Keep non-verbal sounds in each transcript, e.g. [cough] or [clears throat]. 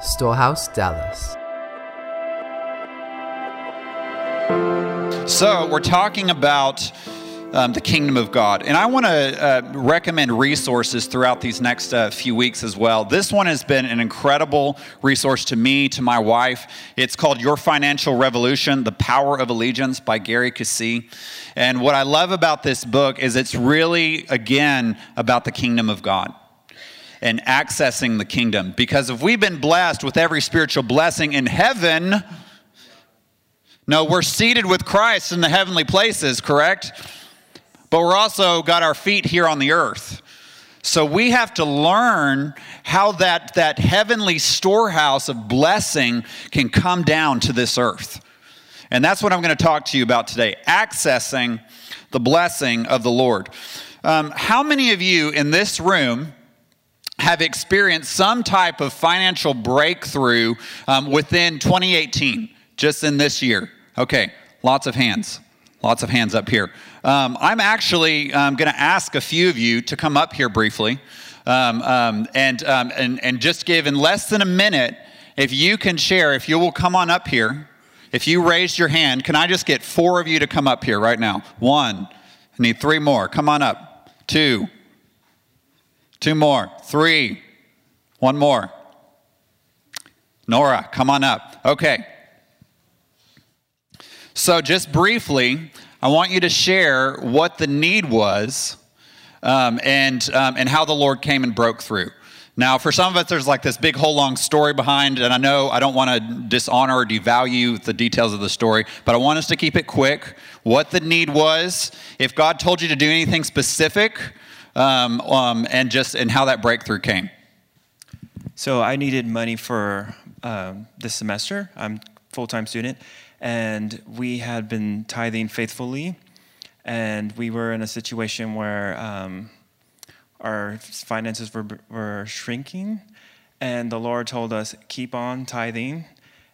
Storehouse, Dallas. So, we're talking about um, the kingdom of God. And I want to uh, recommend resources throughout these next uh, few weeks as well. This one has been an incredible resource to me, to my wife. It's called Your Financial Revolution The Power of Allegiance by Gary Keesee. And what I love about this book is it's really, again, about the kingdom of God and accessing the kingdom. Because if we've been blessed with every spiritual blessing in heaven, no, we're seated with Christ in the heavenly places, correct? But we're also got our feet here on the earth. So we have to learn how that, that heavenly storehouse of blessing can come down to this earth. And that's what I'm going to talk to you about today accessing the blessing of the Lord. Um, how many of you in this room have experienced some type of financial breakthrough um, within 2018, just in this year? Okay, lots of hands. Lots of hands up here. Um, I'm actually um, going to ask a few of you to come up here briefly um, um and, um, and, and just give in less than a minute, if you can share, if you will come on up here. If you raised your hand, can I just get four of you to come up here right now? One. I need three more. Come on up. Two. Two more. Three. One more. Nora, come on up. Okay. So, just briefly, I want you to share what the need was um, and, um, and how the Lord came and broke through. Now, for some of us, there's like this big whole long story behind, and I know I don't want to dishonor or devalue the details of the story, but I want us to keep it quick. What the need was, if God told you to do anything specific, um, um, and just and how that breakthrough came. So I needed money for um, this semester. I'm full time student, and we had been tithing faithfully, and we were in a situation where um, our finances were, were shrinking, and the Lord told us, keep on tithing,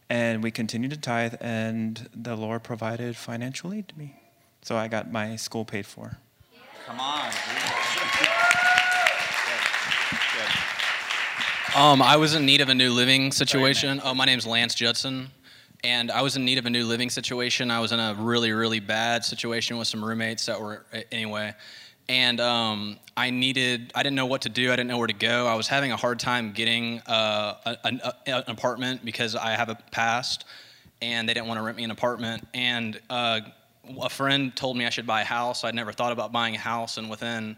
and we continued to tithe, and the Lord provided financial aid to me. So I got my school paid for. Come on. Um, I was in need of a new living situation. Sorry, oh, my name's Lance Judson and I was in need of a new living situation. I was in a really, really bad situation with some roommates that were anyway, and um, I needed. I didn't know what to do. I didn't know where to go. I was having a hard time getting uh, a, a, an apartment because I have a past, and they didn't want to rent me an apartment. And uh, a friend told me I should buy a house. I'd never thought about buying a house, and within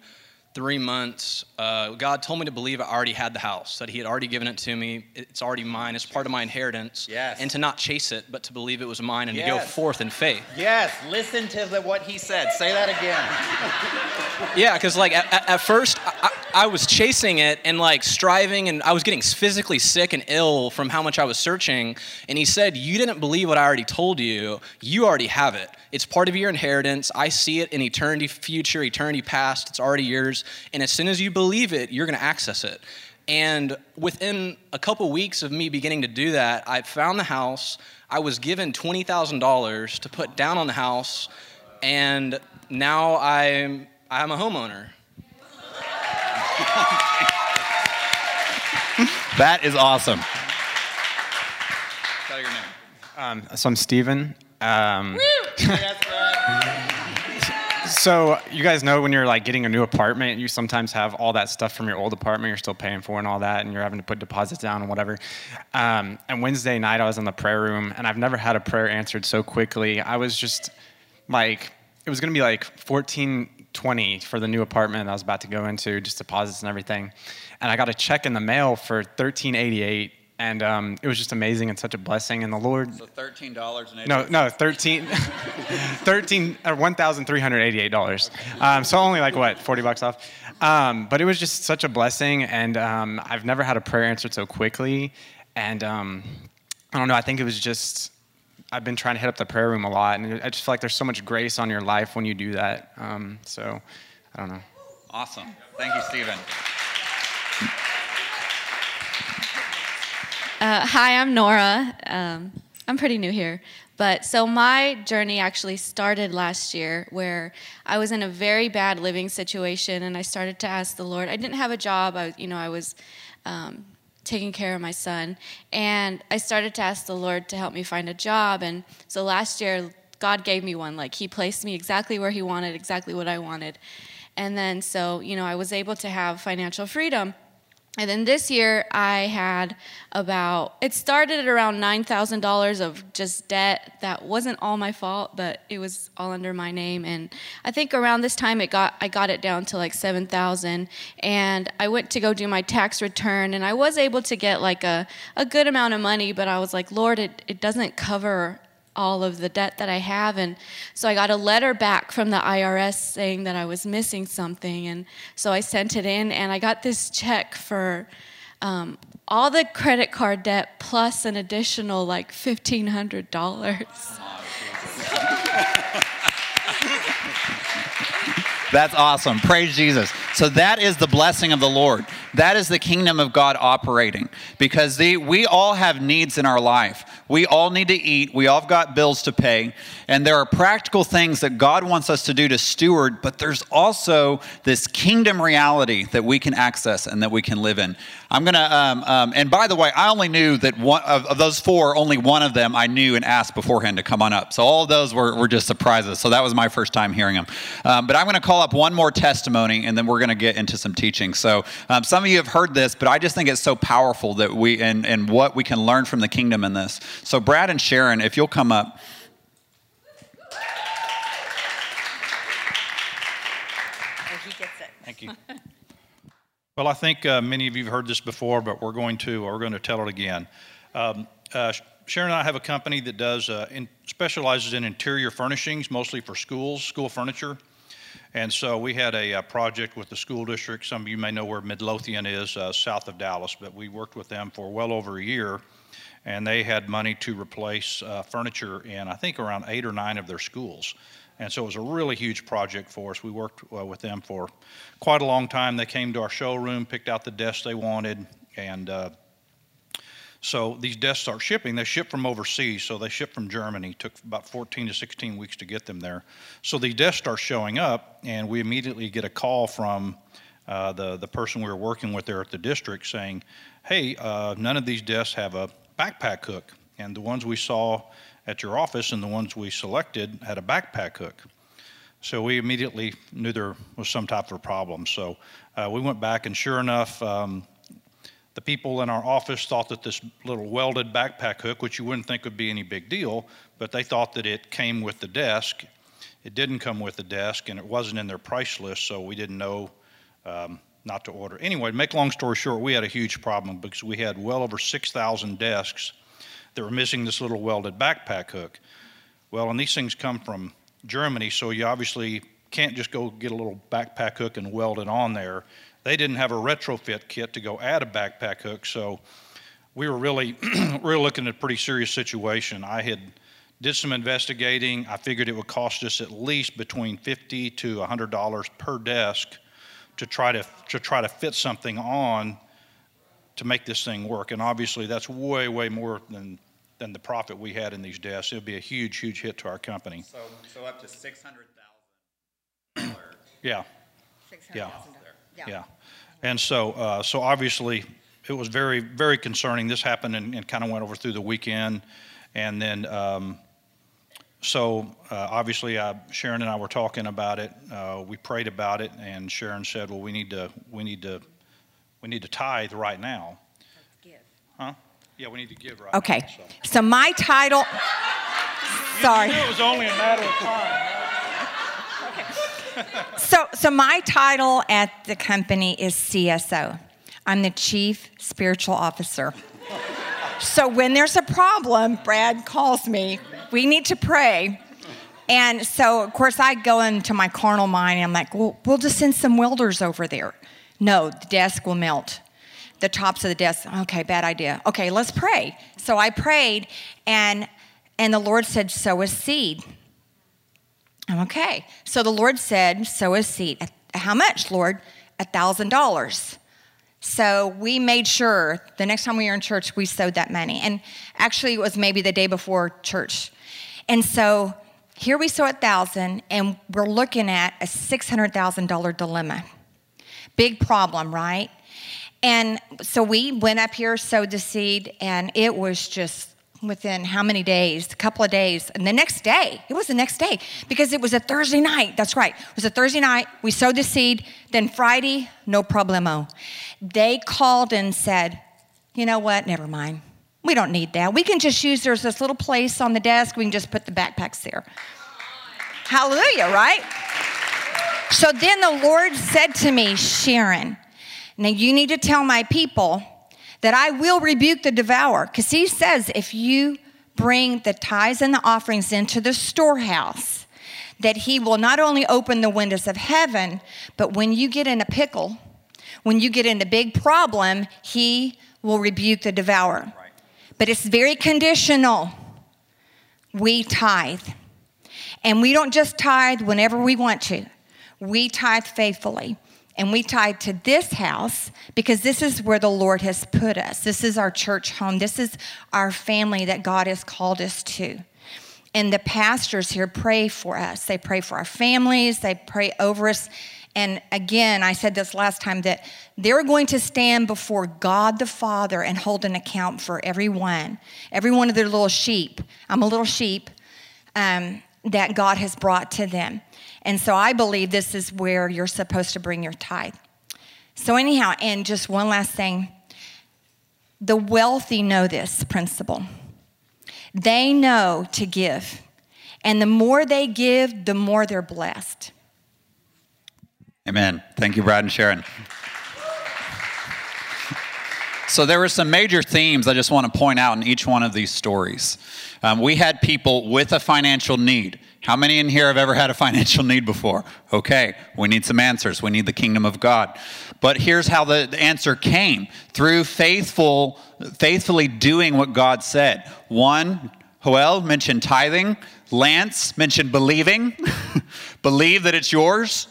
three months, uh, God told me to believe I already had the house, that He had already given it to me. It's already mine. It's part of my inheritance. Yes. And to not chase it, but to believe it was mine and yes. to go forth in faith. Yes. Listen to the, what He said. Say that again. yeah, because like at, at first, I, I, was chasing it and like striving, and I was getting physically sick and ill from how much I was searching. And He said, You didn't believe what I already told you. You already have it. It's part of your inheritance. I see it in eternity future, eternity past. It's already yours. And as soon as you believe it, you're going to access it. And within a couple weeks of me beginning to do that, I found the house. I was given $20,000 to put down on the house. And now I'm, I'm a homeowner. [laughs] that is awesome. Tell your name. Um, so I'm Steven. Um, [laughs] so you guys know when you're like getting a new apartment, you sometimes have all that stuff from your old apartment you're still paying for and all that, and you're having to put deposits down and whatever. Um, and Wednesday night I was in the prayer room, and I've never had a prayer answered so quickly. I was just like, it was gonna be like 1420 for the new apartment I was about to go into, just deposits and everything. And I got a check in the mail for 1388 and um, it was just amazing and such a blessing. And the Lord. So thirteen dollars and no, no, thirteen, [laughs] thirteen or uh, one thousand three hundred eighty-eight dollars. Um, so only like what forty bucks off. Um, but it was just such a blessing, and um, I've never had a prayer answered so quickly. And um, I don't know. I think it was just. I've been trying to hit up the prayer room a lot, and I just feel like there's so much grace on your life when you do that. Um, so, I don't know. Awesome. Thank you, Stephen. Uh, hi, I'm Nora. Um, I'm pretty new here. But so my journey actually started last year where I was in a very bad living situation and I started to ask the Lord. I didn't have a job. I, you know, I was um, taking care of my son. And I started to ask the Lord to help me find a job. And so last year, God gave me one. Like, He placed me exactly where He wanted, exactly what I wanted. And then, so, you know, I was able to have financial freedom. And then this year, I had about, it started at around $9,000 of just debt that wasn't all my fault, but it was all under my name. And I think around this time, it got, I got it down to like 7,000. And I went to go do my tax return, and I was able to get like a, a good amount of money, but I was like, Lord, it, it doesn't cover all of the debt that I have. And so I got a letter back from the IRS saying that I was missing something. And so I sent it in, and I got this check for um, all the credit card debt plus an additional like $1,500. [laughs] That's awesome. Praise Jesus. So that is the blessing of the Lord. That is the kingdom of God operating because we all have needs in our life. We all need to eat. We all have got bills to pay. And there are practical things that God wants us to do to steward, but there's also this kingdom reality that we can access and that we can live in. I'm going to, um, um, and by the way, I only knew that one of, of, those four, only one of them I knew and asked beforehand to come on up. So all those were, were just surprises. So that was my first time hearing them. Um, but I'm going to call up one more testimony and then we're going to get into some teaching. So um, some of you have heard this, but I just think it's so powerful that we, and, and what we can learn from the kingdom in this. So Brad and Sharon, if you'll come up. Thank you. [laughs] Well, I think uh, many of you have heard this before, but we're going to we're going to tell it again. Um, uh, Sharon and I have a company that does uh, in, specializes in interior furnishings, mostly for schools, school furniture. And so we had a, a, uh, project with the school district. Some of you may know where Midlothian is, uh, south of Dallas, but we worked with them for well over a year, and they had money to replace uh, furniture in I think around eight or nine of their schools. And so it was a really huge project for us. We worked uh, with them for quite a long time. They came to our showroom, picked out the desks they wanted, and uh, so these desks start shipping. They ship from overseas, so they ship from Germany. It took about 14 to 16 weeks to get them there. So these desks start showing up, and we immediately get a call from uh, the the person we were working with there at the district saying, "Hey, uh, none of these desks have a backpack hook, and the ones we saw at your office and the ones we selected had a backpack hook. So we immediately knew there was some type of a problem. So uh, we went back, and sure enough, um, the people in our office thought that this little welded backpack hook, which you wouldn't think would be any big deal, but they thought that it came with the desk. It didn't come with the desk, and it wasn't in their price list, so we didn't know um, not to order. Anyway, make long story short, we had a huge problem because we had well over 6,000 desks that were missing this little welded backpack hook. Well, and these things come from Germany, so you obviously can't just go get a little backpack hook and weld it on there. They didn't have a retrofit kit to go add a backpack hook, so we were really, [clears throat] really looking at a pretty serious situation. I had did some investigating. I figured it would cost us at least between 50 to 100 dollars per desk to try to to try to fit something on to make this thing work. And obviously, that's way, way more than than the profit we had in these desks. It would be a huge, huge hit to our company. So, so up to six hundred thousand. yeah. Yeah. Yeah. Yeah. And so, uh, so obviously, it was very, very concerning. This happened and, and kind of went over through the weekend, and then. Um, so uh, obviously, uh, Sharon and I were talking about it. Uh, we prayed about it, and Sharon said, "Well, we need to, we need to we need to tithe right now. Let's give. Huh? Yeah, we need to give right okay. now. Okay. So. so. my title. sorry. it was only a matter of time. So, so my title at the company is CSO. I'm the Chief Spiritual Officer. so when there's a problem, Brad calls me. We need to pray. And so, of course, I go into my carnal mind and I'm like, well, we'll just send some welders over there. No, the desk will melt. The tops of the desk, okay, bad idea. Okay, let's pray. So I prayed, and and the Lord said, sow a seed. Okay. So the Lord said, sow a seed. How much, Lord? A thousand dollars. So we made sure the next time we were in church, we sowed that money. And actually, it was maybe the day before church. And so here we sow a thousand, and we're looking at a $600,000 dilemma. Big problem, right? And so we went up here, sowed the seed, and it was just within how many days? A couple of days. And the next day, it was the next day because it was a Thursday night. That's right. It was a Thursday night. We sowed the seed. Then Friday, no problemo. They called and said, you know what? Never mind. We don't need that. We can just use, there's this little place on the desk. We can just put the backpacks there. Hallelujah, right? So then the Lord said to me, Sharon, now you need to tell my people that I will rebuke the devourer. Because he says, if you bring the tithes and the offerings into the storehouse, that he will not only open the windows of heaven, but when you get in a pickle, when you get in a big problem, he will rebuke the devourer. Right. But it's very conditional. We tithe. And we don't just tithe whenever we want to, we tithe faithfully and we tied to this house because this is where the Lord has put us. This is our church home. This is our family that God has called us to. And the pastors here pray for us. They pray for our families, they pray over us. And again, I said this last time that they're going to stand before God the Father and hold an account for everyone, every one of their little sheep. I'm a little sheep um, that God has brought to them. And so I believe this is where you're supposed to bring your tithe. So, anyhow, and just one last thing the wealthy know this principle. They know to give. And the more they give, the more they're blessed. Amen. Thank you, Brad and Sharon. So, there were some major themes I just want to point out in each one of these stories. Um, we had people with a financial need. How many in here have ever had a financial need before? Okay, we need some answers. We need the kingdom of God. But here's how the, answer came through faithful, faithfully doing what God said. One, Joel mentioned tithing. Lance mentioned believing. [laughs] Believe that it's yours.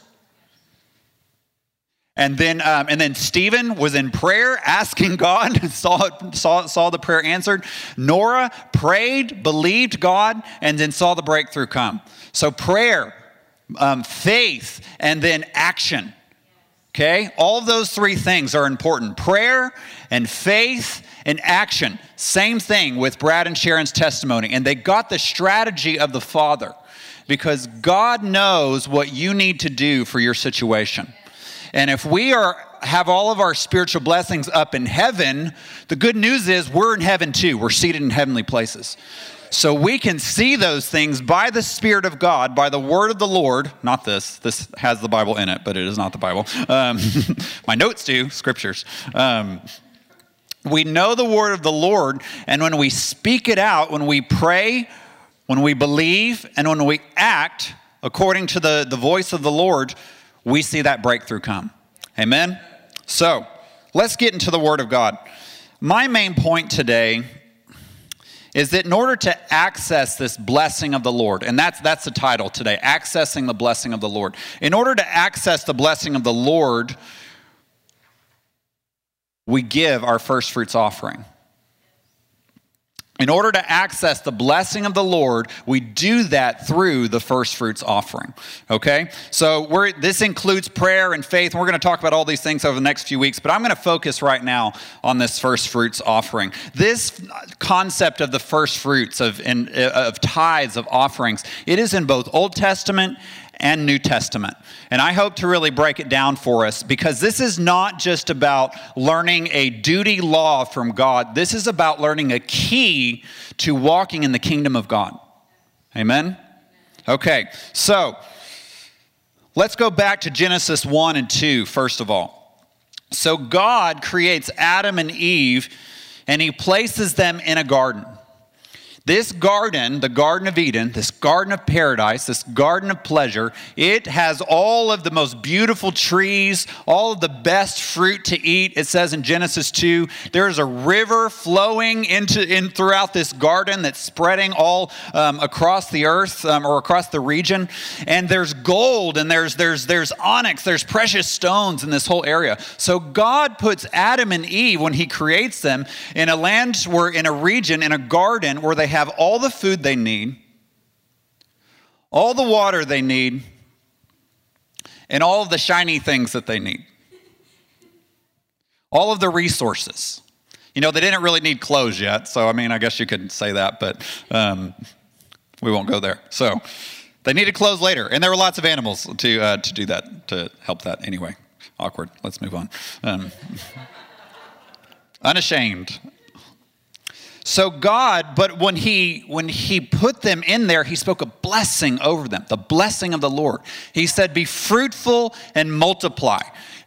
And then, um, and then Stephen was in prayer asking God, [laughs] saw, saw, saw the prayer answered. Nora prayed, believed God, and then saw the breakthrough come. So, prayer, um, faith, and then action. Okay? All those three things are important prayer and faith and action. Same thing with Brad and Sharon's testimony. And they got the strategy of the Father because God knows what you need to do for your situation. And if we are have all of our spiritual blessings up in heaven, the good news is we're in heaven too. We're seated in heavenly places. So we can see those things by the Spirit of God, by the word of the Lord. Not this, this has the Bible in it, but it is not the Bible. Um, [laughs] my notes do, scriptures. Um, we know the word of the Lord, and when we speak it out, when we pray, when we believe, and when we act according to the, the voice of the Lord, we see that breakthrough come. Amen? So, let's get into the Word of God. My main point today is that in order to access this blessing of the Lord, and that's, that's the title today, Accessing the Blessing of the Lord. In order to access the blessing of the Lord, we give our first fruits offering. In order to access the blessing of the Lord, we do that through the first fruits offering. Okay? So we're, this includes prayer and faith. And we're going to talk about all these things over the next few weeks, but I'm going to focus right now on this first fruits offering. This concept of the first fruits, of, in, of tithes, of offerings, it is in both Old Testament and New Testament. And I hope to really break it down for us because this is not just about learning a duty law from God, this is about learning a key to walking in the kingdom of God. Amen? Okay, so let's go back to Genesis 1 and 2, first of all. So God creates Adam and Eve and he places them in a garden. This garden, the Garden of Eden, this garden of paradise, this garden of pleasure, it has all of the most beautiful trees, all of the best fruit to eat. It says in Genesis 2, there's a river flowing into in throughout this garden that's spreading all um, across the earth um, or across the region. And there's gold and there's there's there's onyx, there's precious stones in this whole area. So God puts Adam and Eve when he creates them in a land where in a region in a garden where they have all the food they need, all the water they need, and all of the shiny things that they need. all of the resources. You know, they didn't really need clothes yet, so I mean, I guess you could say that, but um, we won't go there. So they needed clothes later, and there were lots of animals to, uh, to do that, to help that. Anyway, awkward. Let's move on. Um, [laughs] unashamed. So God, but when he when he put them in there, he spoke a blessing over them, the blessing of the Lord. He said, "Be fruitful and multiply.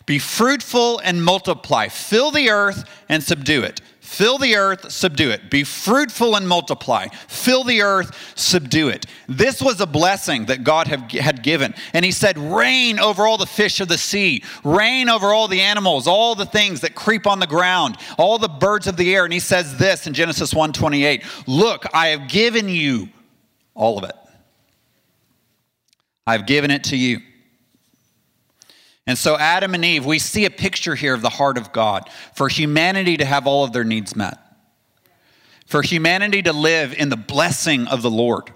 Be fruitful and multiply. Fill the earth and subdue it." Fill the earth, subdue it. Be fruitful and multiply. Fill the earth, subdue it. This was a blessing that God had given. And he said, Reign over all the fish of the sea, reign over all the animals, all the things that creep on the ground, all the birds of the air. And he says this in Genesis 1:28, Look, I have given you all of it. I've given it to you. And so, Adam and Eve, we see a picture here of the heart of God for humanity to have all of their needs met, for humanity to live in the blessing of the Lord,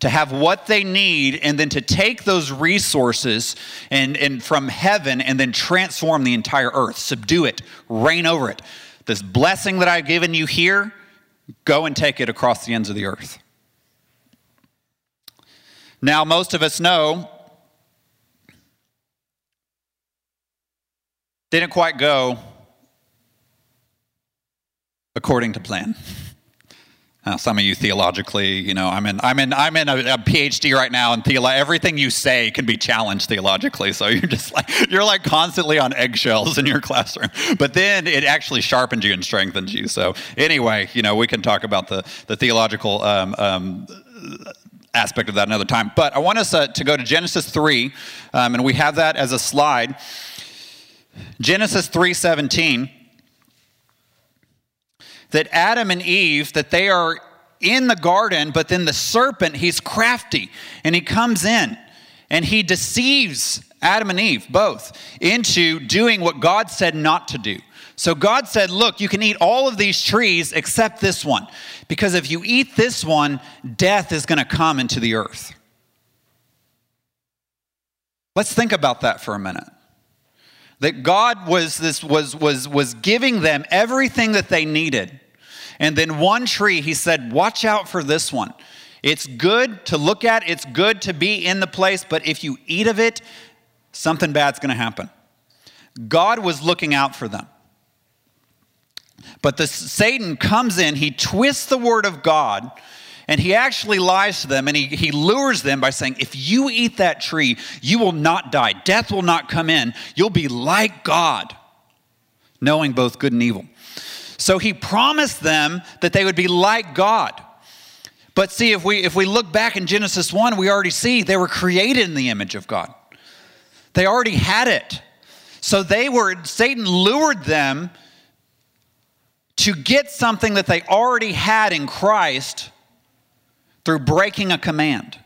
to have what they need, and then to take those resources and, and from heaven and then transform the entire earth, subdue it, reign over it. This blessing that I've given you here, go and take it across the ends of the earth. Now, most of us know didn't quite go according to plan. Uh, some of you theologically, you know, I'm in, I'm in, I'm in a, a PhD right now, in theolo- everything you say can be challenged theologically. So you're just like you're like constantly on eggshells in your classroom. But then it actually sharpens you and strengthens you. So anyway, you know, we can talk about the the theological um, um, aspect of that another time. But I want us uh, to go to Genesis three, um, and we have that as a slide. Genesis 3:17 that Adam and Eve that they are in the garden but then the serpent he's crafty and he comes in and he deceives Adam and Eve both into doing what God said not to do. So God said, Look, you can eat all of these trees except this one, because if you eat this one, death is going to come into the earth. Let's think about that for a minute that God was, this, was, was, was giving them everything that they needed. And then one tree, he said, Watch out for this one. It's good to look at, it's good to be in the place, but if you eat of it, something bad's going to happen. God was looking out for them. But the Satan comes in, he twists the word of God and he actually lies to them and he, he lures them by saying, If you eat that tree, you will not die. Death will not come in. You'll be like God, knowing both good and evil. So he promised them that they would be like God. But see, if we, if we look back in Genesis 1, we already see they were created in the image of God. They already had it. So they were, Satan lured them to get something that they already had in Christ through breaking a command.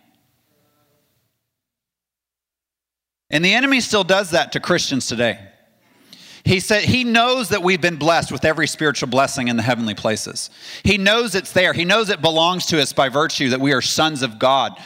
And the enemy still does that to Christians today. He said he knows that we've been blessed with every spiritual blessing in the heavenly places. He knows it's there. He knows it belongs to us by virtue that we are sons of God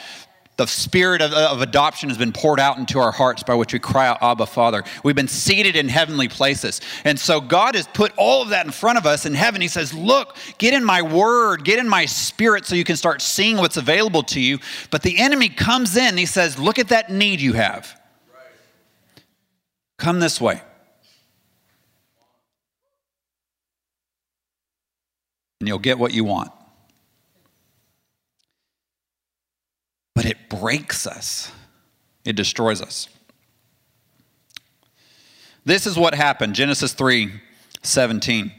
the spirit of, of, adoption has been poured out into our hearts by which we cry out, Abba, Father. We've been seated in heavenly places. And so God has put all of that in front of us in heaven. He says, Look, get in my word, get in my spirit so you can start seeing what's available to you. But the enemy comes in he says, Look at that need you have. Come this way. And you'll get what you want. But it breaks us, it destroys us. This is what happened Genesis 3 17.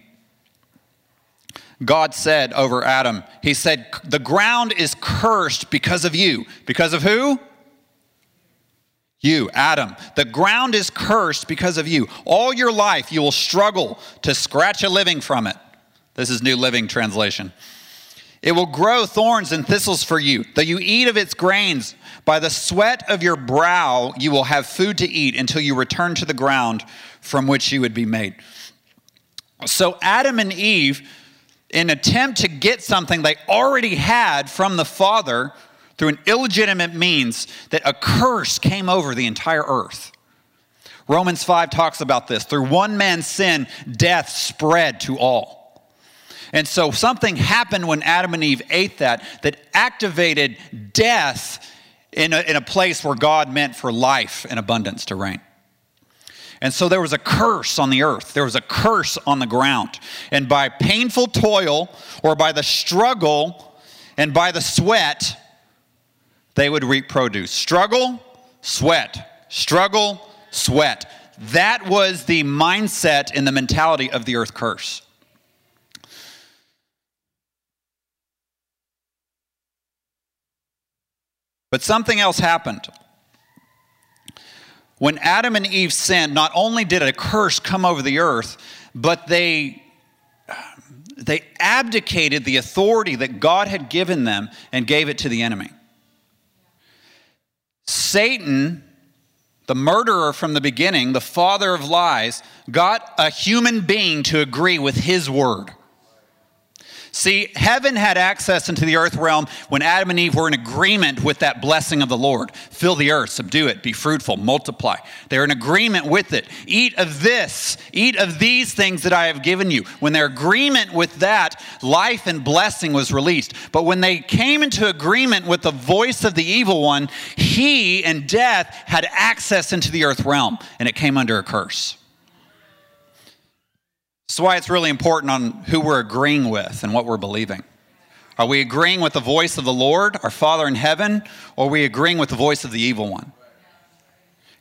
God said over Adam, He said, The ground is cursed because of you. Because of who? You, Adam. The ground is cursed because of you. All your life you will struggle to scratch a living from it. This is New Living Translation. It will grow thorns and thistles for you, though you eat of its grains. By the sweat of your brow you will have food to eat until you return to the ground from which you would be made. So Adam and Eve, in attempt to get something they already had from the Father through an illegitimate means, that a curse came over the entire earth. Romans 5 talks about this. Through one man's sin, death spread to all. And so something happened when Adam and Eve ate that that activated death in a, in a place where God meant for life and abundance to reign. And so there was a curse on the earth. There was a curse on the ground. And by painful toil or by the struggle and by the sweat, they would reap produce. Struggle, sweat. Struggle, sweat. That was the mindset and the mentality of the earth curse. But something else happened. When Adam and Eve sinned, not only did a curse come over the earth, but they, they abdicated the authority that God had given them and gave it to the enemy. Satan, the murderer from the beginning, the father of lies, got a human being to agree with his word. See, heaven had access into the earth realm when Adam and Eve were in agreement with that blessing of the Lord. Fill the earth, subdue it, be fruitful, multiply. They're in agreement with it. Eat of this, eat of these things that I have given you. When their agreement with that, life and blessing was released. But when they came into agreement with the voice of the evil one, he and death had access into the earth realm, and it came under a curse. That's why it's really important on who we're agreeing with and what we're believing. Are we agreeing with the voice of the Lord, our Father in heaven, or are we agreeing with the voice of the evil one?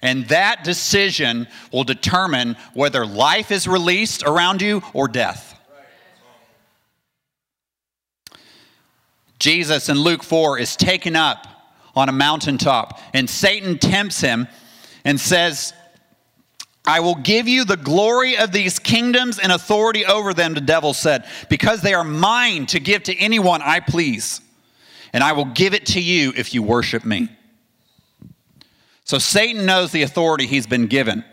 And that decision will determine whether life is released around you or death. Jesus in Luke 4 is taken up on a mountaintop, and Satan tempts him and says, I will give you the glory of these kingdoms and authority over them, the devil said, because they are mine to give to anyone I please. And I will give it to you if you worship me. So Satan knows the authority he's been given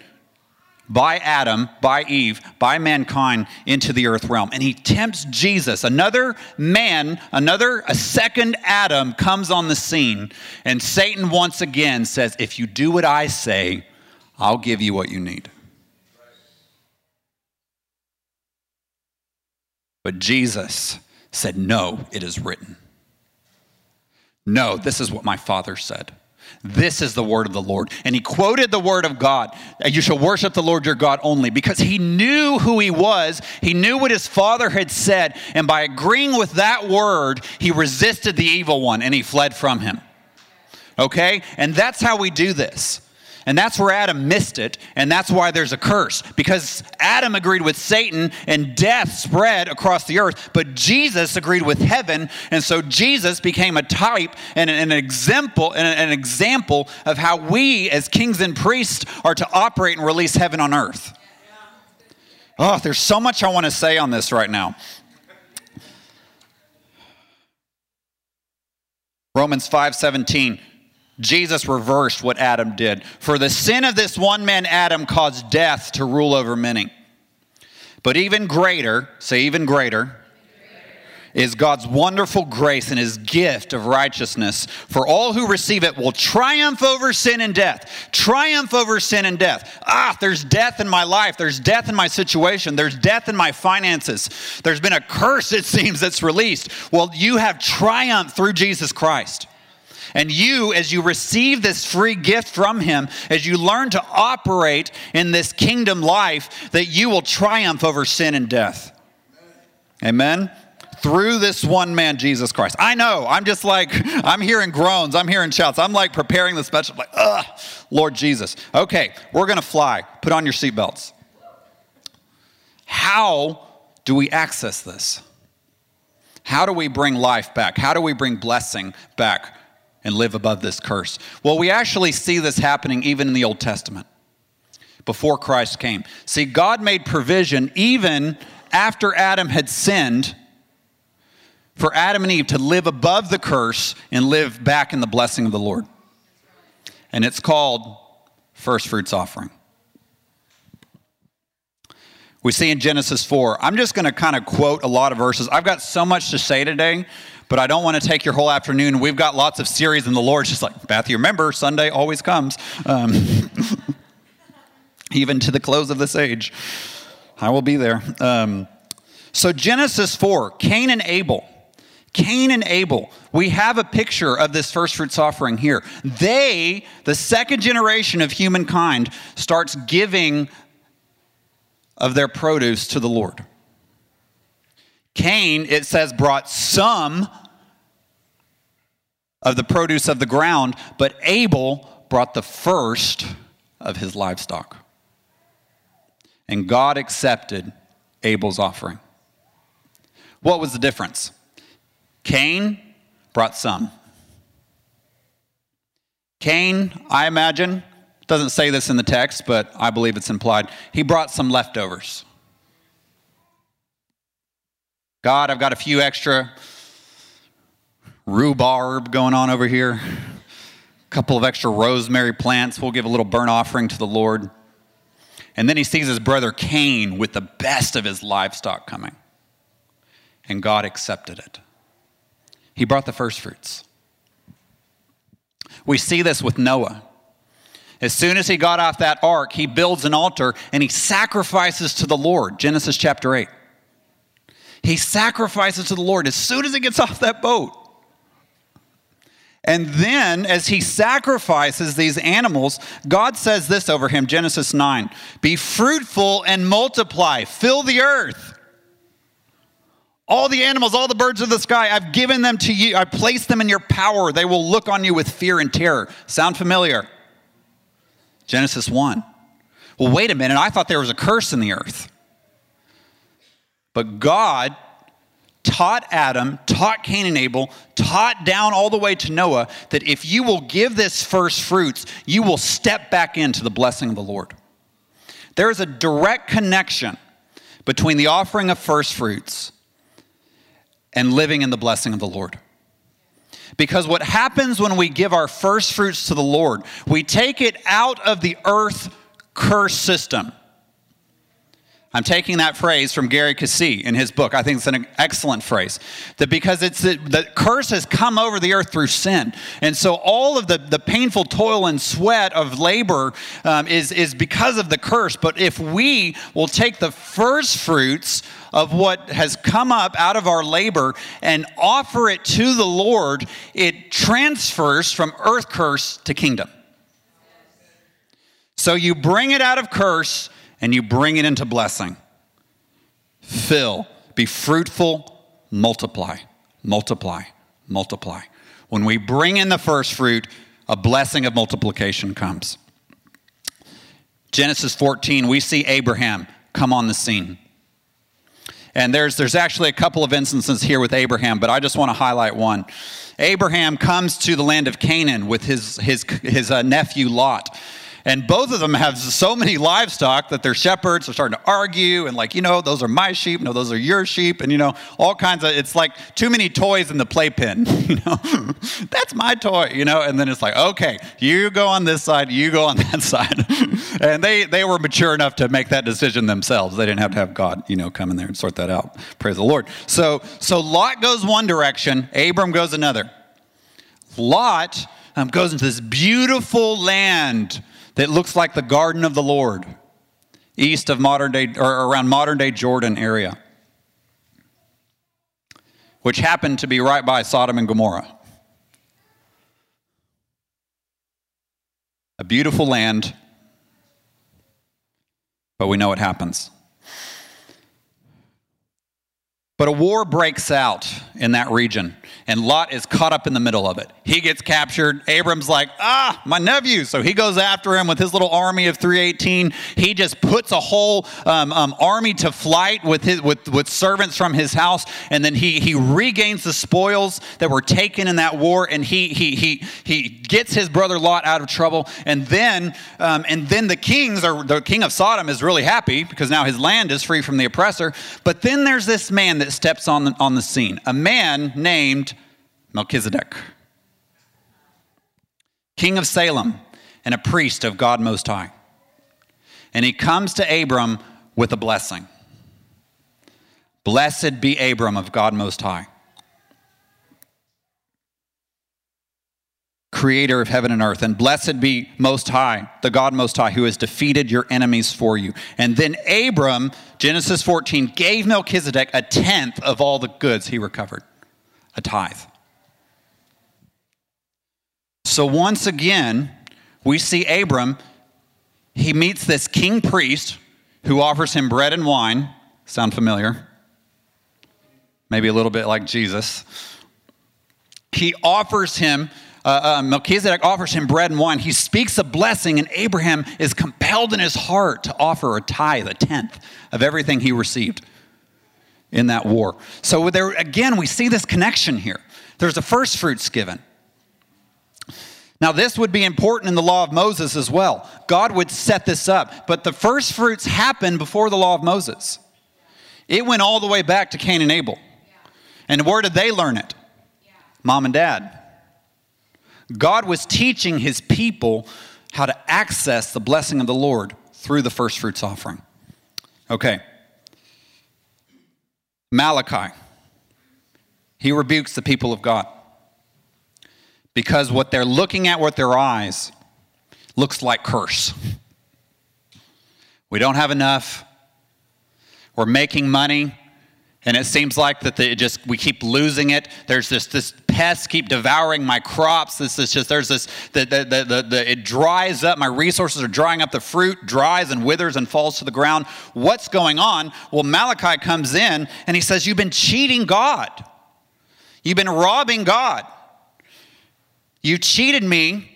by Adam, by Eve, by mankind into the earth realm. And he tempts Jesus. Another man, another, a second Adam comes on the scene. And Satan once again says, If you do what I say, I'll give you what you need. But Jesus said, No, it is written. No, this is what my Father said. This is the word of the Lord. And he quoted the word of God. You shall worship the Lord your God only because he knew who he was. He knew what his father had said. And by agreeing with that word, he resisted the evil one and he fled from him. Okay? And that's how we do this. And that's where Adam missed it, and that's why there's a curse. Because Adam agreed with Satan, and death spread across the earth, but Jesus agreed with heaven, and so Jesus became a type and an example, and an example of how we, as kings and priests, are to operate and release heaven on earth. Oh, there's so much I want to say on this right now. Romans 5 17. Jesus reversed what Adam did. For the sin of this one man, Adam, caused death to rule over many. But even greater, say even greater, is God's wonderful grace and his gift of righteousness. For all who receive it will triumph over sin and death. Triumph over sin and death. Ah, there's death in my life. There's death in my situation. There's death in my finances. There's been a curse, it seems, that's released. Well, you have triumph through Jesus Christ. And you, as you receive this free gift from Him, as you learn to operate in this kingdom life, that you will triumph over sin and death. Amen? Through this one man, Jesus Christ. I know, I'm just like, I'm hearing groans, I'm hearing shouts. I'm like preparing the special, like, ugh, Lord Jesus. Okay, we're gonna fly. Put on your seatbelts. How do we access this? How do we bring life back? How do we bring blessing back and live above this curse. Well, we actually see this happening even in the Old Testament before Christ came. See, God made provision even after Adam had sinned for Adam and Eve to live above the curse and live back in the blessing of the Lord. And it's called first fruits offering. We see in Genesis 4. I'm just going to kind of quote a lot of verses. I've got so much to say today but I don't want to take your whole afternoon. We've got lots of series, and the Lord's just like, Matthew, remember, Sunday always comes. Um, [laughs] even to the close of this age. I will be there. Um, so, Genesis 4, Cain and Abel. Cain and Abel, we have a picture of this first fruits offering here. They, the second generation of humankind, starts giving of their produce to the Lord. Cain, it says, brought some of the produce of the ground, but Abel brought the first of his livestock. And God accepted Abel's offering. What was the difference? Cain brought some. Cain, I imagine, doesn't say this in the text, but I believe it's implied. He brought some leftovers. God, I've got a few extra rhubarb going on over here, a couple of extra rosemary plants. We'll give a little burnt offering to the Lord. And then he sees his brother Cain with the best of his livestock coming. And God accepted it. He brought the first fruits. We see this with Noah. As soon as he got off that ark, he builds an altar and he sacrifices to the Lord. Genesis chapter 8. He sacrifices to the Lord as soon as he gets [laughs] off that boat. And then, as he sacrifices these animals, God says this over him Genesis 9 Be fruitful and multiply, fill the earth. All the animals, all the birds of the sky, I've given them to you. I placed them in your power. They will look on you with fear and terror. Sound familiar? Genesis 1. Well, wait a minute. I thought there was a curse in the earth. But God taught Adam, taught Cain and Abel, taught down all the way to Noah that if you will give this first fruits, you will step back into the blessing of the Lord. There is a direct connection between the offering of first fruits and living in the blessing of the Lord. Because what happens when we give our first fruits to the Lord, we take it out of the earth curse system. I'm taking that phrase from Gary Keesee in his book. I think it's an excellent phrase. That because it's the, the curse has come over the earth through sin. And so all of the, the painful toil and sweat of labor um, is, is because of the curse. But if we will take the first fruits of what has come up out of our labor and offer it to the Lord, it transfers from earth curse to kingdom. So you bring it out of curse and you bring it into blessing. Fill, be fruitful, multiply, multiply, multiply. When we bring in the first fruit, a blessing of multiplication comes. Genesis 14, we see Abraham come on the scene. And there's, there's actually a couple of instances here with Abraham, but I just want to highlight one. Abraham comes to the land of Canaan with his, his, his uh, nephew Lot. And both of them have so many livestock that their shepherds are starting to argue and, like, you know, those are my sheep. No, those are your sheep. And, you know, all kinds of, it's like too many toys in the playpen. [laughs] You know, [laughs] that's my toy, you know. And then it's like, okay, you go on this side, you go on [laughs] that side. and they, they were mature enough to make that decision themselves. They didn't have to have God, you know, come in there and sort that out. Praise the Lord. So, so Lot goes one direction, Abram goes another. Lot um, goes into this beautiful land that looks like the garden of the Lord, east of modern day, or around modern day Jordan area, which happened to be right by Sodom and Gomorrah. A beautiful land, but we know what happens. But a war breaks out in that region, and Lot is caught up in the middle of it. He gets captured. Abram's like, ah, my nephew. So he goes after him with his little army of 318. He just puts a whole um, um, army to flight with, his, with, with servants from his house, and then he, he regains the spoils that were taken in that war, and he, he, he, he gets his brother Lot out of trouble. And then, um, and then the kings, are, the king of Sodom is really happy because now his land is free from the oppressor. But then there's this man that steps on the, on the scene, a man named Melchizedek, king of Salem and a priest of God Most High. And he comes to Abram with a blessing. Blessed be Abram of God Most High. Creator of heaven and earth. And blessed be Most High, the God Most High, who has defeated your enemies for you. And then Abram, Genesis 14, gave Melchizedek a tenth of all the goods he recovered, a tithe. So once again, we see Abram, he meets this king priest who offers him bread and wine. Sound familiar? Maybe a little bit like Jesus. He offers him, uh, uh, Melchizedek offers him bread and wine. He speaks a blessing, and Abraham is compelled in his heart to offer a tithe, a tenth of everything he received in that war. So there again, we see this connection here. There's a first fruits given. Now, this would be important in the law of Moses as well. God would set this up, but the first fruits happened before the law of Moses. It went all the way back to Cain and Abel. And where did they learn it? Mom and dad. God was teaching his people how to access the blessing of the Lord through the first fruits offering. Okay. Malachi. He rebukes the people of God because what they're looking at with their eyes looks like curse. We don't have enough. We're making money and it seems like that they just we keep losing it there's this this pests keep devouring my crops. This is just there's this the, the, the, the, it dries up. My resources are drying up. The fruit dries and withers and falls to the ground. What's going on? Well malachi comes in and he says you've been cheating god. You've been robbing god. You cheated me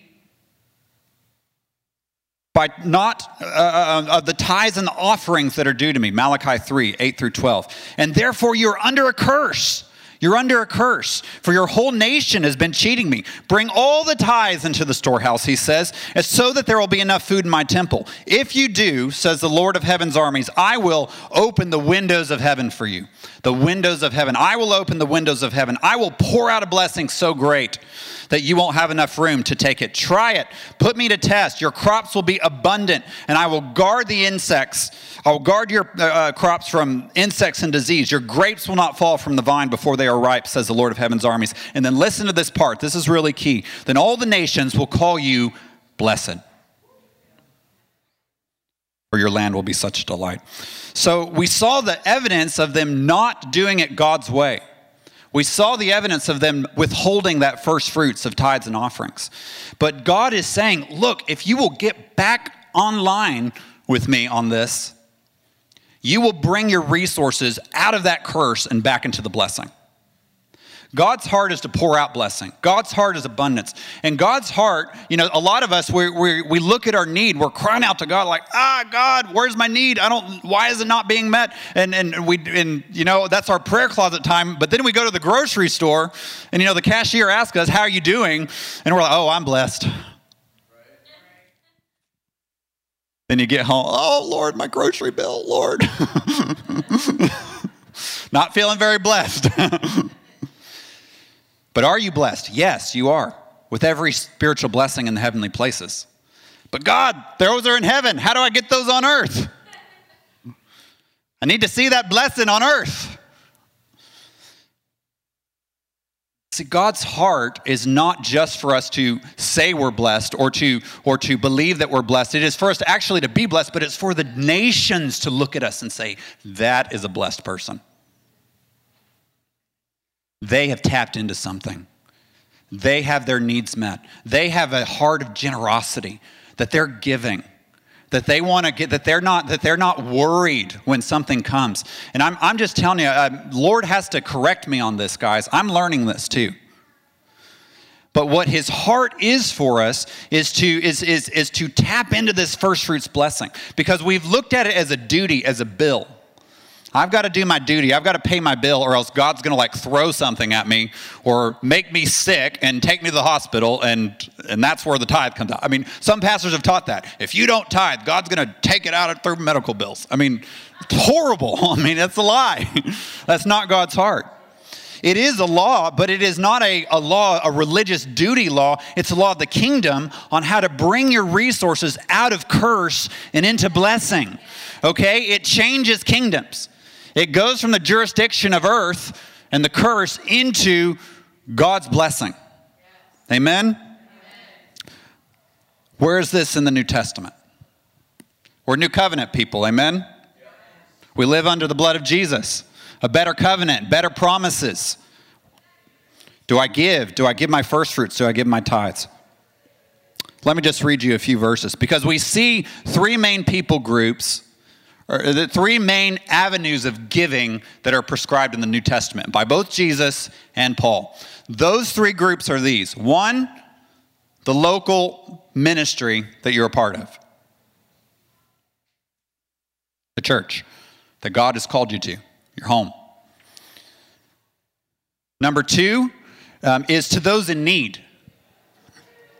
by not uh, uh, uh, the tithes and the offerings that are due to me. Malachi 3 8 through 12. And therefore you're under a curse. You're under a curse, for your whole nation has been cheating me. Bring all the tithes into the storehouse, he says, so that there will be enough food in my temple. If you do, says the Lord of heaven's armies, I will open the windows of heaven for you. The windows of heaven. I will open the windows of heaven. I will pour out a blessing so great that you won't have enough room to take it. Try it. Put me to test. Your crops will be abundant, and I will guard the insects. I will guard your uh, uh crops from insects and disease. Your grapes will not fall from the vine before they are ripe, says the Lord of heaven's armies. And then listen to this part. This is really key. Then all the nations will call you blessed. For your land will be such a delight. So we saw the evidence of them not doing it God's way. We saw the evidence of them withholding that first fruits of tithes and offerings. But God is saying, look, if you will get back online with me on this, you will bring your resources out of that curse and back into the blessing. God's heart is to pour out blessing. God's heart is abundance. And God's heart, you know, a lot of us, we, we, we look at our need, we're crying out to God like, ah, God, where's my need? I don't, why is it not being met? And, and we, and, you know, that's our prayer closet time. But then we go to the grocery store and, you know, the cashier asks us, how are you doing? And we're like, oh, I'm blessed. Then you get home, oh, Lord, my grocery bill, Lord. [laughs] Not feeling very blessed. [laughs] But are you blessed? Yes, you are, with every spiritual blessing in the heavenly places. But God, those are in heaven. How do I get those on earth? I need to see that blessing on earth. See, God's heart is not just for us to say we're blessed or to, or to believe that we're blessed. It is for us to actually to be blessed, but it's for the nations to look at us and say, that is a blessed person. They have tapped into something. They have their needs met. They have a heart of generosity that they're giving that they want to get that they're not that they're not worried when something comes and i'm, I'm just telling you uh, lord has to correct me on this guys i'm learning this too but what his heart is for us is to is, is, is to tap into this first fruits blessing because we've looked at it as a duty as a bill I've got to do my duty. I've got to pay my bill, or else God's going to like throw something at me or make me sick and take me to the hospital, and and that's where the tithe comes out. I mean, some pastors have taught that if you don't tithe, God's going to take it out through medical bills. I mean, it's horrible. [laughs] I mean, that's a lie. [laughs] that's not God's heart. It is a law, but it is not a, a law, a religious duty law. It's a law of the kingdom on how to bring your resources out of curse and into blessing. Okay? It changes kingdoms. It goes from the jurisdiction of earth and the curse into God's blessing. Amen? Where is this in the New Testament? We're New Covenant people, amen? We live under the blood of Jesus, a better covenant, better promises. Do I give? Do I give my first fruits? Do I give my tithes? Let me just read you a few verses because we see three main people groups, or the three main avenues of giving that are prescribed in the New Testament by both Jesus and Paul. Those three groups are these one, the local ministry that you're a part of, the church that God has called you to, your home. Number two um, is to those in need.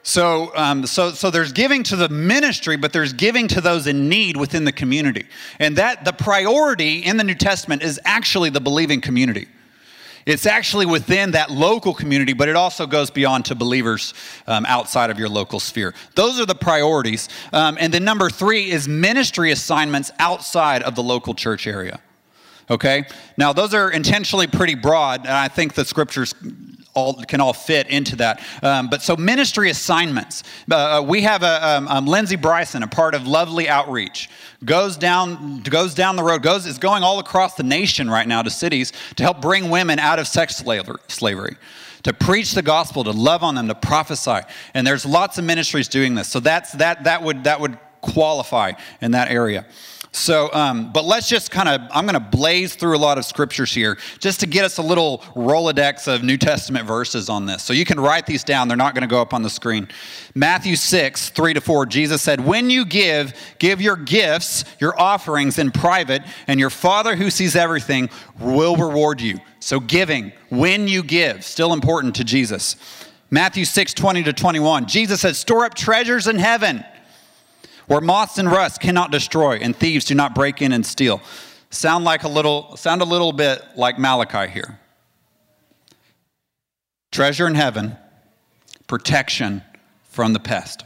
So, um, so, so there's giving to the ministry, but there's giving to those in need within the community. And that the priority in the New Testament is actually the believing community. It's actually within that local community, but it also goes beyond to believers um, outside of your local sphere. Those are the priorities. Um, and then number three is ministry assignments outside of the local church area. Okay? Now, those are intentionally pretty broad, and I think the scriptures all can all fit into that. Um, but so ministry assignments. Uh, uh, we have a um, um, Lindsay Bryson, a part of Lovely Outreach, goes down goes down the road, goes is going all across the nation right now to cities to help bring women out of sex slavery. To preach the gospel, to love on them, to prophesy, and there's lots of ministries doing this. So that's that that would that would qualify in that area. So, um, but let's just kind of, I'm going to blaze through a lot of scriptures here just to get us a little Rolodex of New Testament verses on this. So you can write these down, they're not going to go up on the screen. Matthew 6, 3 to 4, Jesus said, When you give, give your gifts, your offerings in private, and your Father who sees everything will reward you. So, giving, when you give, still important to Jesus. Matthew 6, 20 to 21, Jesus said, Store up treasures in heaven where moths and rust cannot destroy and thieves do not break in and steal. Sound like a little sound a little bit like Malachi here. Treasure in heaven, protection from the pest.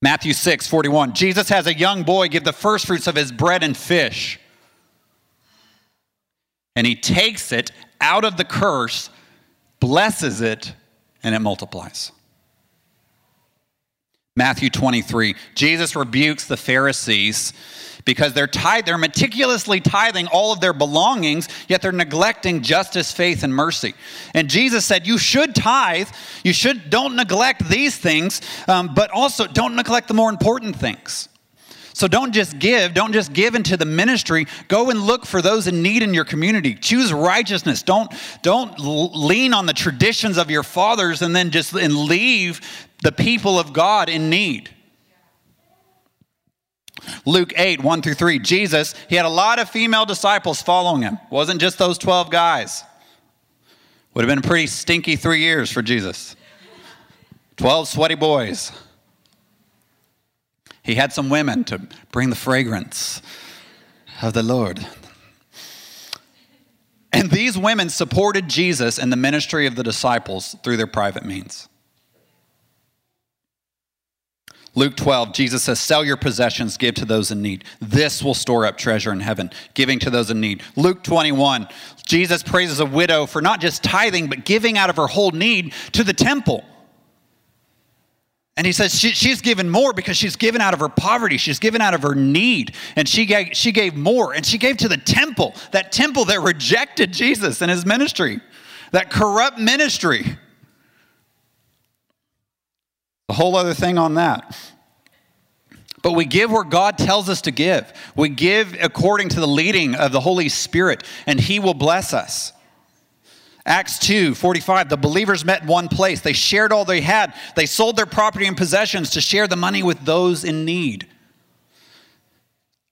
Matthew 6, 41. Jesus has a young boy give the first fruits of his bread and fish. And he takes it out of the curse, blesses it, and it multiplies. Matthew 23. Jesus rebukes the Pharisees because they're tithe, they're meticulously tithing all of their belongings, yet they're neglecting justice, faith, and mercy. And Jesus said, You should tithe, you should don't neglect these things, um, but also don't neglect the more important things. So don't just give, don't just give into the ministry. Go and look for those in need in your community. Choose righteousness. Don't don't lean on the traditions of your fathers and then just and leave the people of God in need. Luke 8, 1 through 3. Jesus, he had a lot of female disciples following him. It wasn't just those 12 guys. Would have been a pretty stinky three years for Jesus. 12 sweaty boys. He had some women to bring the fragrance of the Lord. And these women supported Jesus and the ministry of the disciples through their private means. Luke 12, Jesus says, Sell your possessions, give to those in need. This will store up treasure in heaven, giving to those in need. Luke 21, Jesus praises a widow for not just tithing, but giving out of her whole need to the temple. And he says she, she's given more because she's given out of her poverty. She's given out of her need. And she gave, she gave more. And she gave to the temple, that temple that rejected Jesus and his ministry, that corrupt ministry. A whole other thing on that. But we give where God tells us to give. We give according to the leading of the Holy Spirit, and He will bless us. Acts 2 45, the believers met in one place. They shared all they had. They sold their property and possessions to share the money with those in need.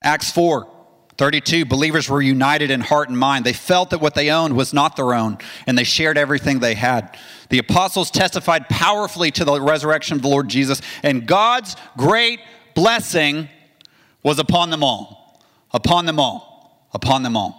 Acts 4 32, believers were united in heart and mind. They felt that what they owned was not their own, and they shared everything they had. The apostles testified powerfully to the resurrection of the Lord Jesus, and God's great blessing was upon them all. Upon them all. Upon them all.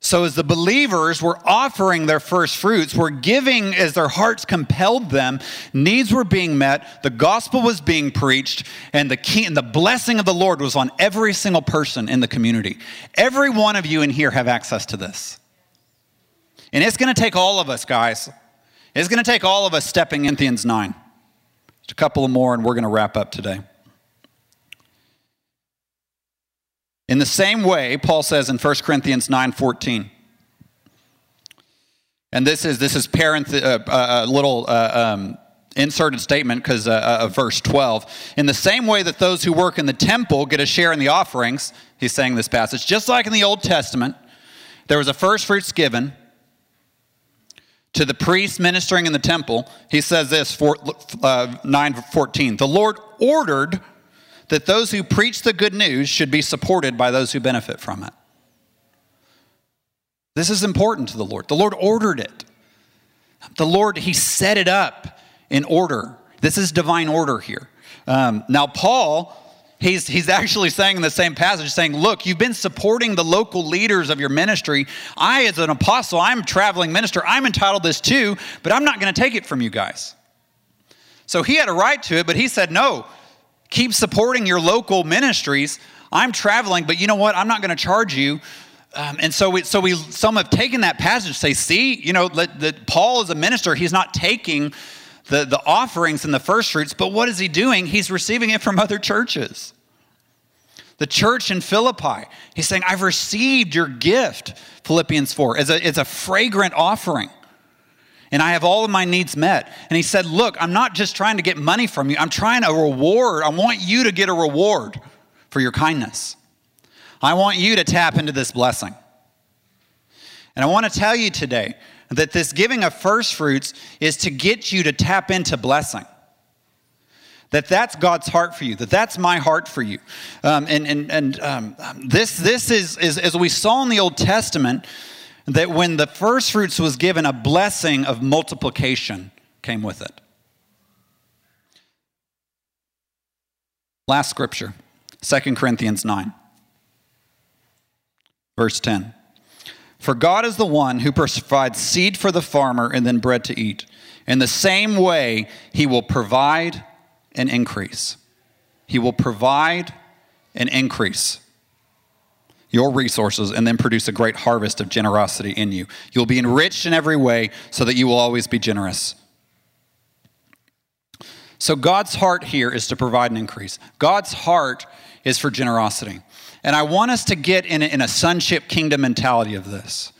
So, as the believers were offering their first fruits, were giving as their hearts compelled them, needs were being met, the gospel was being preached, and the, key, and the blessing of the Lord was on every single person in the community. Every one of you in here have access to this. And it's going to take all of us, guys. It's going to take all of us stepping in Corinthians 9. Just a couple of more, and we're going to wrap up today. In the same way, Paul says in 1 Corinthians 9:14, and this is this is parent uh, uh, a little uh, um, inserted statement because uh, uh, of verse 12. In the same way that those who work in the temple get a share in the offerings, he's saying this passage, just like in the Old Testament, there was a first fruits given to the priest ministering in the temple. He says this, for, uh, 9:14. The Lord ordered that those who preach the good news should be supported by those who benefit from it. This is important to the Lord. The Lord ordered it. The Lord, He set it up in order. This is divine order here. Um, now, Paul, he's, he's actually saying in the same passage, saying, Look, you've been supporting the local leaders of your ministry. I, as an apostle, I'm a traveling minister. I'm entitled this too, but I'm not going to take it from you guys. So he had a right to it, but he said, No, keep supporting your local ministries. I'm traveling, but you know what? I'm not going to charge you. Um, and so, we, so we, some have taken that passage, say, see, you know, that Paul is a minister. He's not taking the, the offerings and the first fruits, but what is he doing? He's receiving it from [laughs] other churches. The church in Philippi, he's saying, I've received your gift, Philippians 4, as a, as a fragrant offering and I have all of my needs met. And he said, Look, I'm not just trying to get money from you, I'm trying a reward. I want you to get a reward for your kindness. I want you to tap into this blessing. And I want to tell you today that this giving of first fruits is to get you to tap into blessing. That that's God's heart for you. That that's my heart for you. Um, and and, and um, this, this is, is, as we saw in the Old Testament, that when the first fruits was given, a blessing of multiplication came with it. Last scripture, 2 Corinthians 9, verse 10. For God is the one who provides seed for the farmer and then bread to eat. In the same way, he will provide and increase. He will provide and increase your resources and then produce a great harvest of generosity in you. You'll be enriched in every way so that you will always be generous. So, God's heart here is to provide an increase. God's heart is for generosity. And I want us to get in a, in a sonship kingdom mentality of this.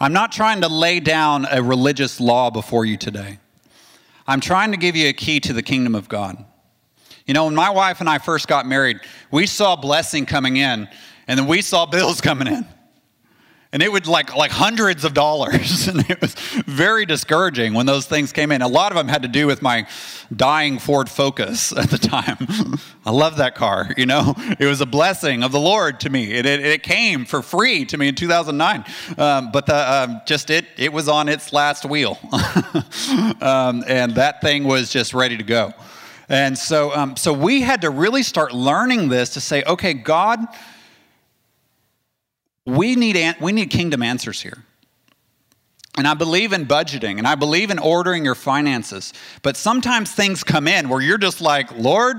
I'm not trying to lay down a religious law before you today. I'm trying to give you a key to the kingdom of God. You know, when my wife and I first got married, we saw blessing coming in and then we saw bills coming in. And it would like like hundreds of dollars. [laughs] And it was very discouraging when those things came in. A lot of them had to do with my dying Ford Focus at the time. [laughs] I love that car, you know. It was a blessing of the Lord to me. It, it, it came for free to me in 2009. Um, but the, um, just it, it was on its last wheel. [laughs] um, and that thing was just ready to go. And so, um, so we had to really start learning this to say, okay, God, we need, we need kingdom answers here. And I believe in budgeting and I believe in ordering your finances. But sometimes things come in where you're just like, Lord,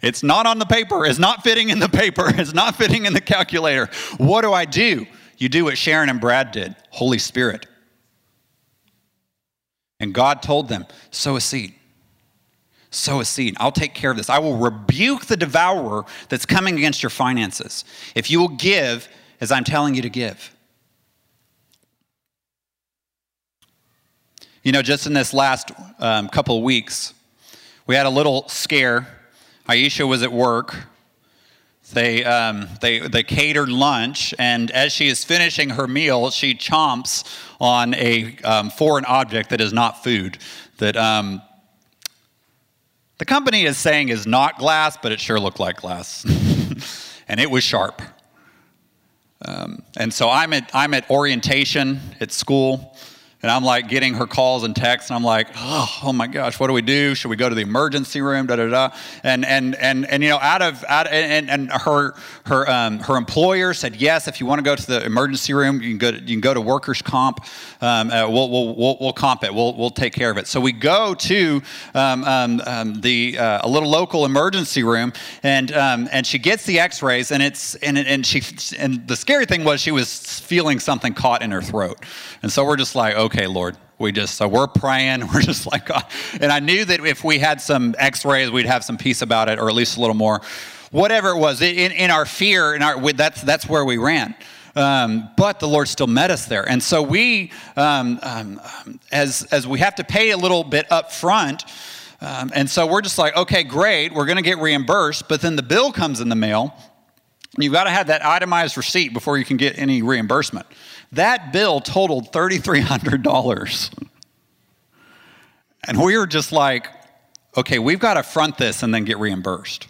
it's not on the paper. It's not fitting in the paper. [laughs] It's not fitting in the calculator. What do I do? You do what Sharon and Brad did Holy Spirit. And God told them, sow a seed. Sow a seed. I'll take care of this. I will rebuke the devourer that's coming against your finances. If you will give, as I'm telling you to give. You know, just in this last um, couple of weeks, we had a little scare. Aisha was at work. They, um, they, they catered lunch, and as she is finishing her meal, she chomps on a um, foreign object that is not food. That um, the company is saying is not glass, but it sure looked like glass. [laughs] and it was sharp. Um, and so I'm at, I'm at orientation at school, and I'm like getting her calls and texts, and I'm like, oh, oh, my gosh, what do we do? Should we go to the emergency room? Da da da. And and and and you know, out of out and and her her um, her employer said yes. If you want to go to the emergency room, you can go to, you can go to workers comp. Um, uh, we'll, we'll, we'll we'll comp it. We'll we'll take care of it. So we go to um, um, um the uh, a little local emergency room, and um, and she gets the X-rays, and it's and and she and the scary thing was she was feeling something caught in her throat, and so we're just like, okay okay, Lord, We just, so we're praying. [laughs] We're just like, God. And I knew that if we had some x rays, we'd have some peace about it, or at least a little more. Whatever it was, in, in our fear, in our, that's, that's where we ran. Um, but the Lord still met us there. And so we, um, um, as, as we have to pay a little bit up front, um, and so we're just like, okay, great, we're going to get reimbursed. But then the bill comes in the mail. You've got to have that itemized receipt before you can get any reimbursement. That bill totaled $3,300. And we were just like, okay, we've got to front this and then get reimbursed.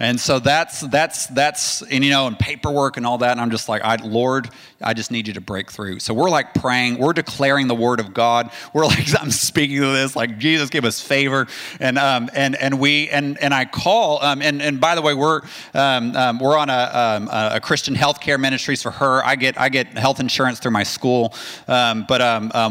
And so that's that's that's and you know and paperwork and all that and I'm just like I Lord I just need you to break through. So we're like praying, we're declaring the word of God. We're like [laughs] I'm speaking to this like Jesus give us favor and um and and we and and I call um and and by the way we're um, um we're on a um, a Christian healthcare ministries for her. I get I get health insurance through my school. Um, but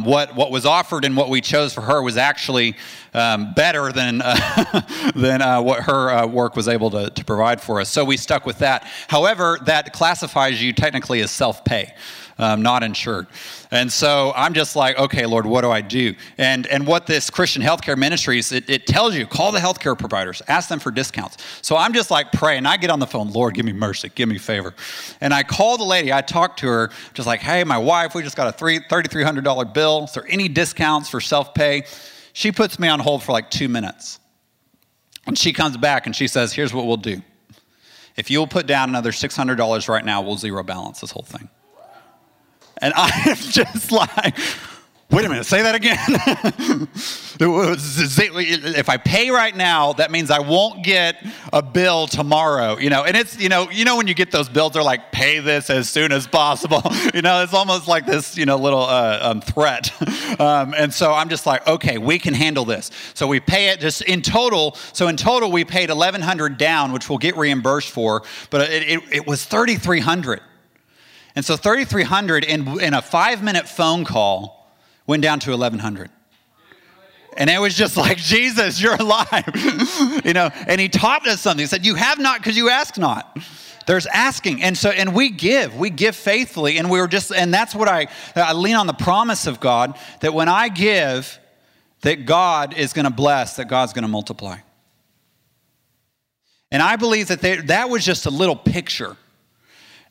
what what was offered and what we chose for her was actually better than uh, [laughs] than uh, what her uh, work was able to, to provide for us. So we stuck with that. However, that classifies you technically as self pay. Um, not insured. And so I'm just like, okay, Lord, what do I do? And and what this Christian healthcare ministries, it, it tells you, call the healthcare providers, ask them for discounts. So I'm just like pray. And I get on the phone, Lord, give me mercy, give me favor. And I call the lady, I talk to her, just like, hey, my wife, we just got a three, $3,300 bill. Is there any discounts for self pay? She puts me on hold for like two minutes. And she comes back and she says, Here's what we'll do. If you'll put down another $600 right now, we'll zero balance this whole thing. And I'm [laughs] just like, Wait a minute, say that again. [laughs] if I pay right now, that means I won't get a bill tomorrow, you know. And it's, you know, you know when you get those bills, they're like, pay this as soon as possible. [laughs] you know, it's almost like this, you know, little uh, um, threat. Um, and so I'm just like, okay, we can handle this. So we pay it just in total. So in total, we paid 1100 down, which we'll get reimbursed for, but it, it, it was 3300 And so 3300 in, in a five minute phone call went down to 1100 and it was just like [laughs] jesus you're alive. [laughs] You know and he taught us something. He said you have not because you ask not. There's asking. And so and we give. We give faithfully. And we were just and that's what i i lean on the promise of god that when i give that god is going to bless that god's going to multiply. And i believe that they, that was just a little picture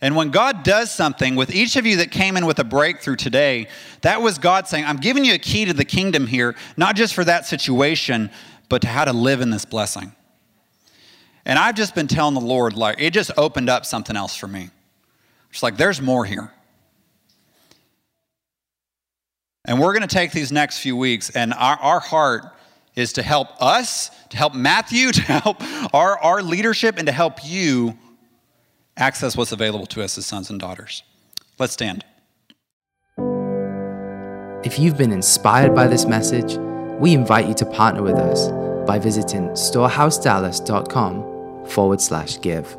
and when God does something with each of you that came in with a breakthrough today, that was God saying, I'm giving you a key to the kingdom here, not just for that situation, but to how to live in this blessing. And I've just been telling the Lord, like, it just opened up something else for me. It's like, there's more here. And we're going to take these next few weeks, and our, our heart is to help us, to help Matthew, [laughs] to help our, our leadership, and to help you access what's available to us as sons and daughters. Let's stand. If you've been inspired by this message, we invite you to partner with us by visiting storehousedallas.com forward slash give.